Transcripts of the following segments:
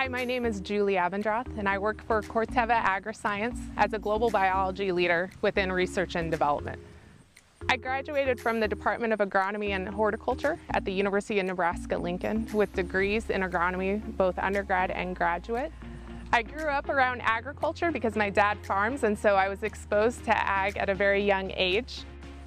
Hi, my name is Julie Abendroth, and I work for Corteva Agriscience as a global biology leader within research and development. I graduated from the Department of Agronomy and Horticulture at the University of Nebraska-Lincoln with degrees in agronomy, both undergrad and graduate. I grew up around agriculture because my dad farms and so I was exposed to ag at a very young age.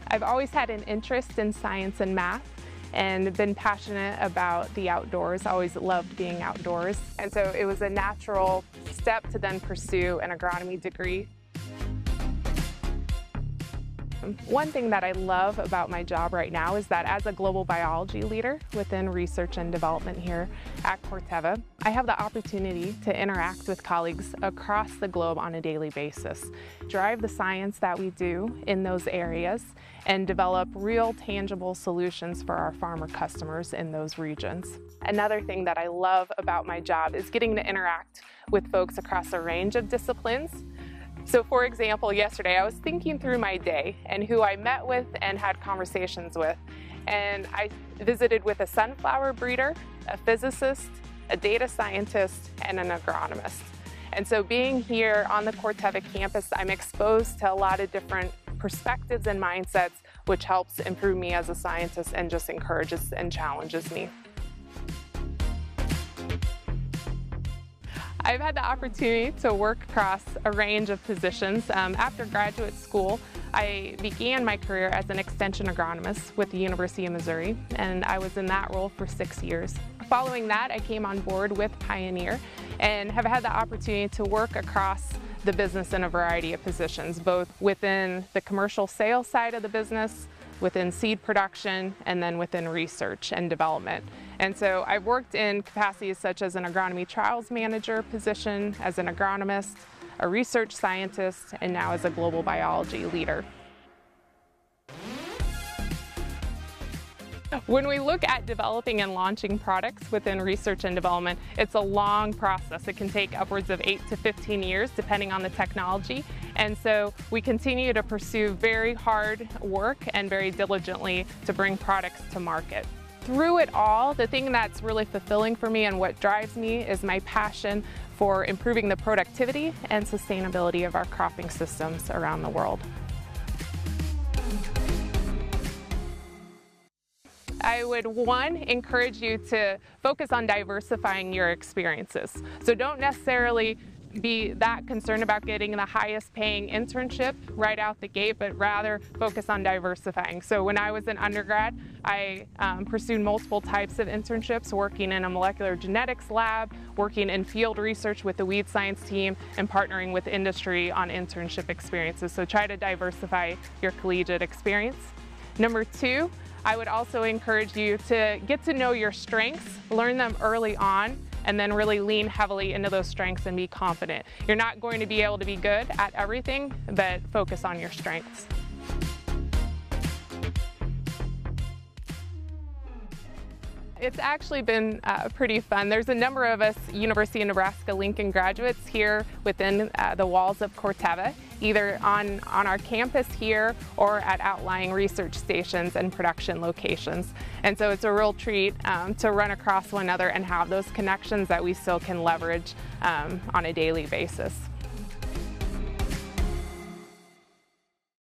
I've always had an interest in science and math and been passionate about the outdoors, always loved being outdoors. And so it was a natural step to then pursue an agronomy degree. One thing that I love about my job right now is that as a global biology leader within research and development here at Corteva, I have the opportunity to interact with colleagues across the globe on a daily basis, drive the science that we do in those areas, and develop real tangible solutions for our farmer customers in those regions. Another thing that I love about my job is getting to interact with folks across a range of disciplines so for example, yesterday I was thinking through my day and who I met with and had conversations with. And I visited with a sunflower breeder, a physicist, a data scientist, and an agronomist. And so being here on the Corteva campus, I'm exposed to a lot of different perspectives and mindsets, which helps improve me as a scientist and just encourages and challenges me. I've had the opportunity to work across a range of positions. Um, after graduate school, I began my career as an extension agronomist with the University of Missouri, and I was in that role for six years. Following that, I came on board with Pioneer and have had the opportunity to work across the business in a variety of positions, both within the commercial sales side of the business, within seed production, and then within research and development. And so I've worked in capacities such as an agronomy trials manager position, as an agronomist, a research scientist, and now as a global biology leader. When we look at developing and launching products within research and development, it's a long process. It can take upwards of 8 to 15 years depending on the technology. And so we continue to pursue very hard work and very diligently to bring products to market. Through it all, the thing that's really fulfilling for me and what drives me is my passion for improving the productivity and sustainability of our cropping systems around the world. I would, one, encourage you to focus on diversifying your experiences. So don't necessarily be that concerned about getting the highest paying internship right out the gate, but rather focus on diversifying. So when I was an undergrad, I um, pursued multiple types of internships, working in a molecular genetics lab, working in field research with the weed science team, and partnering with industry on internship experiences. So try to diversify your collegiate experience. Number two, I would also encourage you to get to know your strengths, learn them early on, and then really lean heavily into those strengths and be confident. You're not going to be able to be good at everything, but focus on your strengths. It's actually been uh, pretty fun. There's a number of us University of Nebraska-Lincoln graduates here within uh, the walls of Corteva, either on, on our campus here or at outlying research stations and production locations. And so it's a real treat um, to run across one another and have those connections that we still can leverage um, on a daily basis.